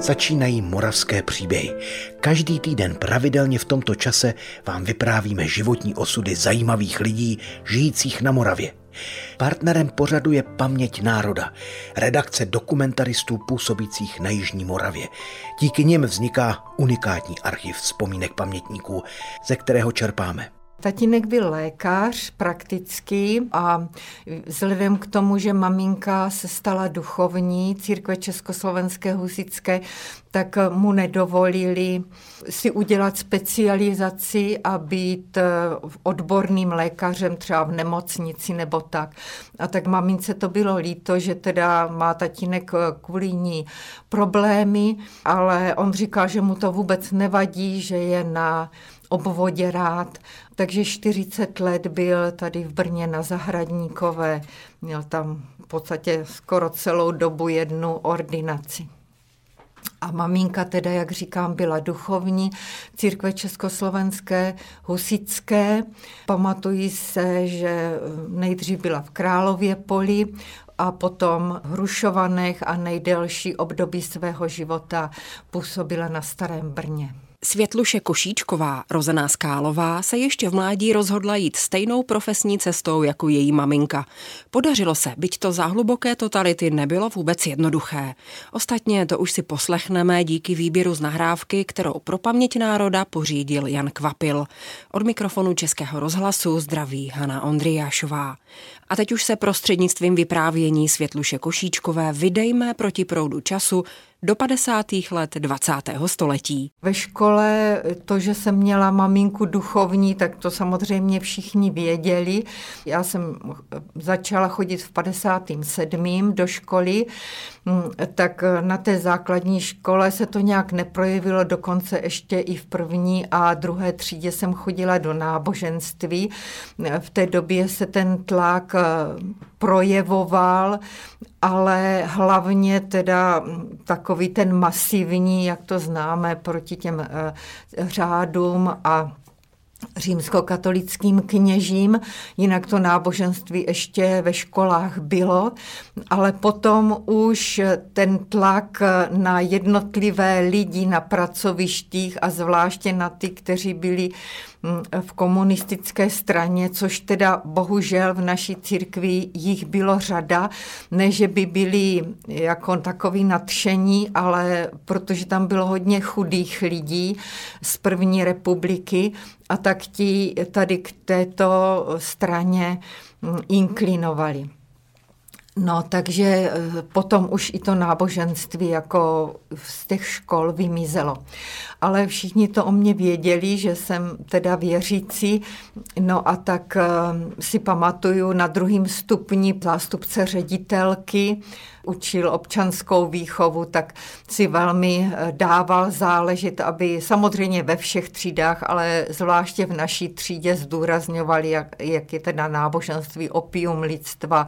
Začínají moravské příběhy. Každý týden pravidelně v tomto čase vám vyprávíme životní osudy zajímavých lidí žijících na Moravě. Partnerem pořadu je Paměť národa, redakce dokumentaristů působících na Jižní Moravě. Díky nim vzniká unikátní archiv vzpomínek pamětníků, ze kterého čerpáme Tatínek byl lékař praktický a vzhledem k tomu, že maminka se stala duchovní církve Československé husické, tak mu nedovolili si udělat specializaci a být eh, odborným lékařem třeba v nemocnici nebo tak. A tak mamince to bylo líto, že teda má tatínek eh, kvůli ní problémy, ale on říkal, že mu to vůbec nevadí, že je na obvodě rád, takže 40 let byl tady v Brně na Zahradníkové, měl tam v podstatě skoro celou dobu jednu ordinaci. A maminka teda, jak říkám, byla duchovní církve československé, husické. Pamatují se, že nejdřív byla v Králově poli a potom v Hrušovanech a nejdelší období svého života působila na Starém Brně. Světluše Košíčková, rozená Skálová, se ještě v mládí rozhodla jít stejnou profesní cestou jako její maminka. Podařilo se, byť to za hluboké totality nebylo vůbec jednoduché. Ostatně to už si poslechneme díky výběru z nahrávky, kterou pro paměť národa pořídil Jan Kvapil. Od mikrofonu Českého rozhlasu zdraví Hana Ondriášová. A teď už se prostřednictvím vyprávění Světluše Košíčkové vydejme proti proudu času do 50. let 20. století. Ve škole to, že jsem měla maminku duchovní, tak to samozřejmě všichni věděli. Já jsem začala chodit v 57. do školy, mm, tak na té základní škole se to nějak neprojevilo, dokonce ještě i v první a druhé třídě jsem chodila do náboženství. V té době se ten tlak eh, projevoval, ale hlavně teda takový ten masivní, jak to známe, proti těm eh, řádům a římskokatolickým kněžím, jinak to náboženství ještě ve školách bylo, ale potom už ten tlak na jednotlivé lidi na pracovištích a zvláště na ty, kteří byli mm, v komunistické straně, což teda bohužel v naší církvi jich bylo řada, ne, že by byli jako takový nadšení, ale protože tam bylo hodně chudých lidí z první republiky a tak ti tady k této straně mm, inklinovali. No, takže eh, potom už i to náboženství jako z těch škol vymizelo. Ale všichni to o mě věděli, že jsem teda věřící, no a tak eh, si pamatuju na druhém stupni zástupce ředitelky, učil občanskou výchovu, tak si velmi eh, dával záležet, aby samozřejmě ve všech třídách, ale zvláště v naší třídě zdůrazňovali, jak, jak je teda náboženství opium lidstva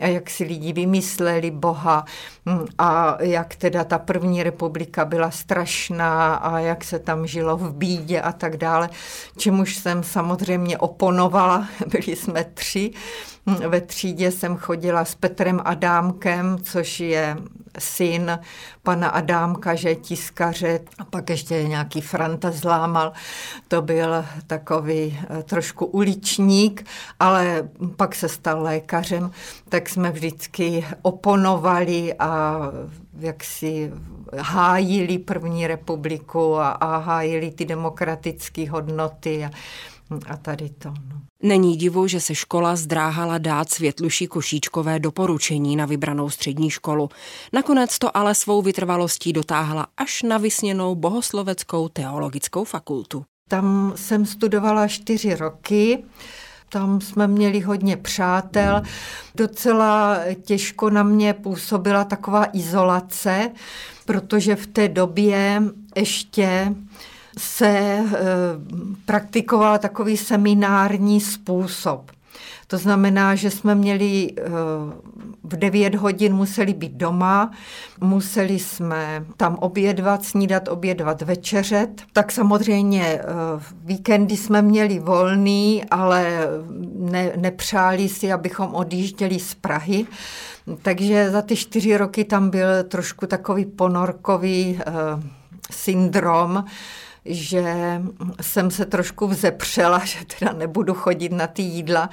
a jak si lidi vymysleli Boha hm, a jak teda ta první republika byla strašná a jak se tam žilo v bídě a tak dále, čemuž jsem samozřejmě oponovala, byli jsme tři, ve třídě jsem chodila s Petrem Adámkem, což je syn pana Adámka, že tiskaře, a pak ještě nějaký Franta zlámal. To byl takový eh, trošku uličník, ale pak se stal lékařem, tak jsme vždycky oponovali a jak si hájili první republiku a, a hájili ty demokratické hodnoty a, a tady to. No. Není divu, že se škola zdráhala dát Světluši Košíčkové doporučení na vybranou střední školu. Nakonec to ale svou vytrvalostí dotáhla až na vysněnou bohosloveckou teologickou fakultu. Tam jsem studovala čtyři roky. Tam jsme měli hodně přátel. Docela těžko na mě působila taková izolace, protože v té době ještě se e, praktikoval takový seminární způsob. To znamená, že jsme měli eh, v 9 hodin museli být doma, museli jsme tam obědvat, snídat, obědvat, večeřet. Tak samozřejmě eh, víkendy jsme měli volný, ale ne, nepřáli si, abychom odjížděli z Prahy. Takže za ty čtyři roky tam byl trošku takový ponorkový syndrom, že jsem se trošku vzepřela, že teda nebudu chodit na ty jídla.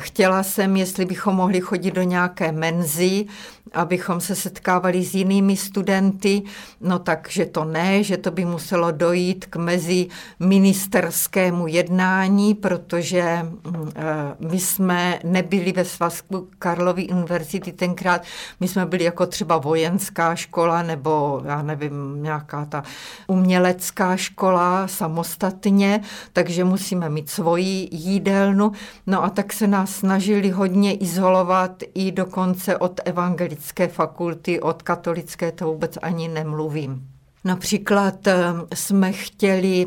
Chtěla jsem, jestli bychom mohli chodit do nějaké menzy, abychom se setkávali s jinými studenty, no takže to ne, že to by muselo dojít k mezi ministerskému jednání, protože mm, eh, my jsme nebyli ve svazku Karlovy univerzity tenkrát, my jsme byli jako třeba vojenská škola nebo já nevím, nějaká ta umělecká škola samostatně, takže musíme mít svoji jídelnu, no a tak se nás snažili hodně izolovat i dokonce od evangelické fakulty, od katolické to vůbec ani nemluvím. Například eh, jsme chtěli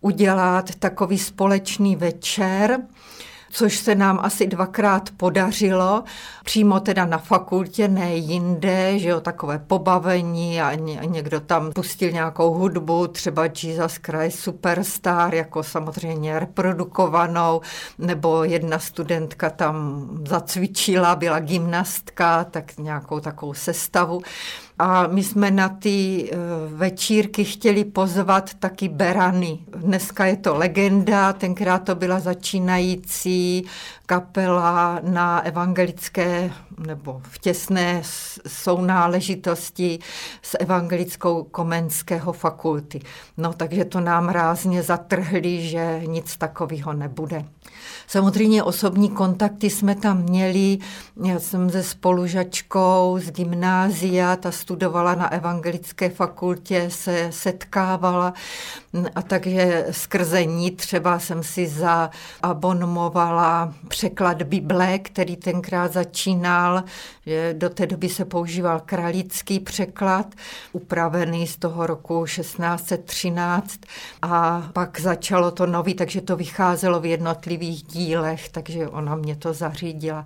udělat takový společný večer, což se nám asi dvakrát podařilo, přímo teda na fakultě, ne jinde, že jo, takové pobavení a někdo tam pustil nějakou hudbu, třeba Jesus Christ Superstar, jako samozřejmě reprodukovanou, nebo jedna studentka tam zacvičila, byla gymnastka, tak nějakou takovou sestavu. A my jsme na ty eh, večírky chtěli pozvat taky Berany. Dneska je to legenda, tenkrát to byla začínající kapela na evangelické nebo v těsné sounáležitosti s evangelickou komenského fakulty. No takže to nám rázně zatrhli, že nic takového nebude. Samozřejmě osobní kontakty jsme tam měli. Já jsem se spolužačkou z gymnázia, ta studovala na evangelické fakultě, se setkávala a takže skrze ní třeba jsem si zaabonmovala překlad Bible, který tenkrát začínal, do té doby se používal kralický překlad, upravený z toho roku 1613 a pak začalo to nový, takže to vycházelo v jednotlivých dílech, takže ona mě to zařídila.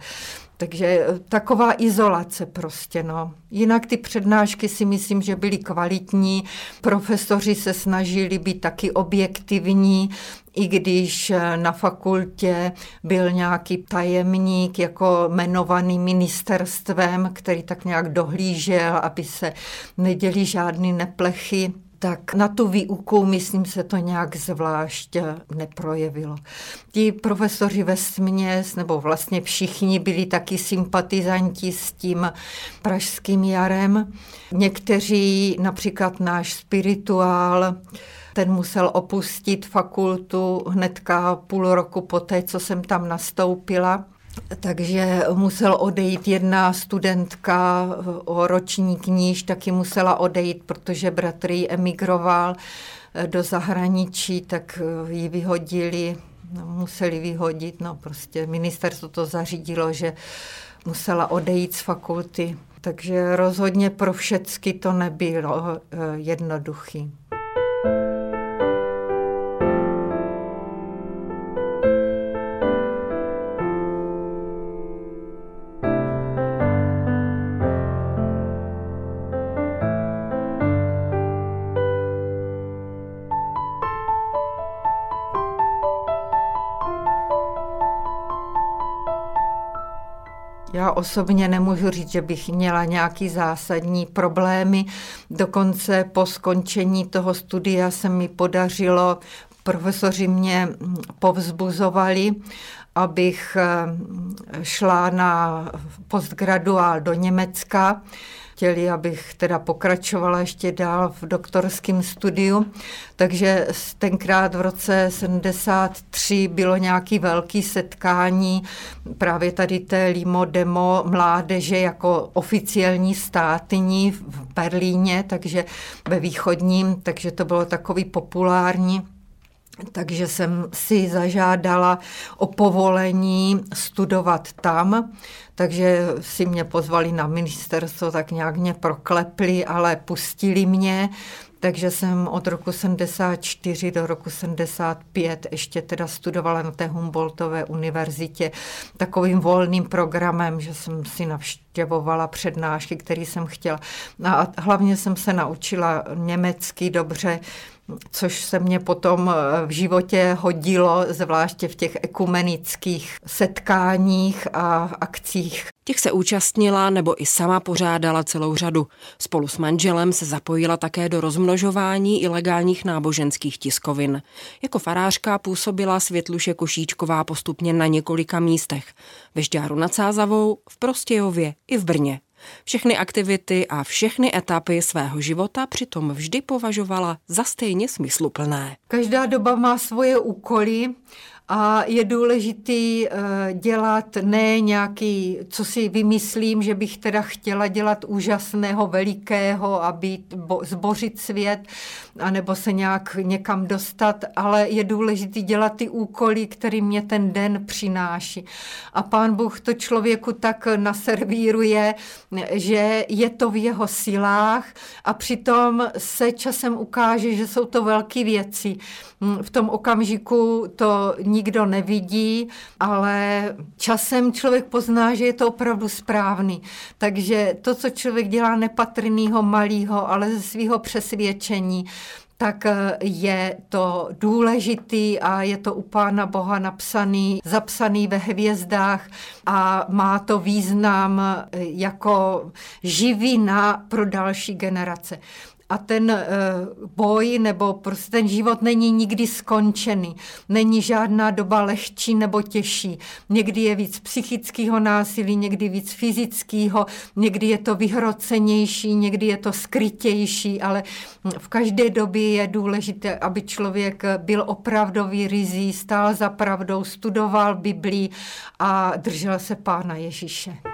Takže eh, taková izolace prostě, no. Jinak ty přednášky si myslím, že byly kvalitní, profesoři se snažili být taky objektivní, i když eh, na fakultě byl nějaký tajemník jako jmenovaný ministerstvem, který tak nějak dohlížel, aby se neděli žádný neplechy tak na tu výuku, myslím, se to nějak zvlášť neprojevilo. Ti profesoři ve směs, nebo vlastně všichni byli taky sympatizanti s tím pražským jarem. Někteří, například náš spirituál, ten musel opustit fakultu hnedka půl roku poté, co jsem tam nastoupila takže musel odejít jedna studentka o roční kníž, taky musela odejít, protože bratr jí emigroval do zahraničí, tak ji vyhodili, no, museli vyhodit, no prostě ministerstvo to zařídilo, že musela odejít z fakulty. Takže rozhodně pro všecky to nebylo eh, jednoduché. Já osobně nemůžu říct, že bych měla nějaký zásadní problémy. Dokonce po skončení toho studia se mi podařilo, profesoři mě povzbuzovali, abych eh, šla na postgraduál do Německa chtěli, abych teda pokračovala ještě dál v doktorském studiu. Takže tenkrát v roce 73 bylo nějaký velký setkání právě tady té Limo Demo mládeže jako oficiální státní v Berlíně, takže ve východním, takže to bylo takový populární. Takže jsem si zažádala o povolení studovat tam, takže si mě pozvali na ministerstvo, tak nějak mě proklepli, ale pustili mě, takže jsem od roku 74 do roku 75 ještě teda studovala na té Humboldtové univerzitě takovým volným programem, že jsem si navštěvovala přednášky, které jsem chtěla. A hlavně jsem se naučila německy dobře, což se mě potom eh, v životě hodilo, zvláště v těch ekumenických setkáních a akcích. Těch se účastnila nebo i sama pořádala celou řadu. Spolu s manželem se zapojila také do rozmnožování ilegálních náboženských tiskovin. Jako farářka působila Světluše Košíčková postupně na několika místech. Ve Žďáru nad Sázavou, v Prostějově i v Brně. Všechny aktivity a všechny etapy svého života přitom vždy považovala za stejně smysluplné. Každá doba má svoje úkoly a je důležitý eh, dělat ne nějaký, co si vymyslím, že bych teda chtěla dělat úžasného, velikého a být, zbořit svět, anebo se nějak někam dostat, ale je důležitý dělat ty úkoly, který mě ten den přináší. A pán Bůh to člověku tak naservíruje, že je to v jeho silách a přitom se časem ukáže, že jsou to velké věci. V tom okamžiku to nikdo nevidí, ale časem člověk pozná, že je to opravdu správný. Takže to, co člověk dělá nepatrnýho, malýho, ale ze svého přesvědčení, tak eh, je to důležitý a je to u Pána Boha napsaný, zapsaný ve hvězdách a má to význam eh, jako živina pro další generace a ten eh, boj nebo prostě ten život není nikdy skončený. Není žádná doba lehčí nebo těžší. Někdy je víc psychického násilí, někdy víc fyzického, někdy je to vyhrocenější, někdy je to skrytější, ale v každé době je důležité, aby člověk byl opravdový rizí, stál za pravdou, studoval Biblii a držel se Pána Ježíše.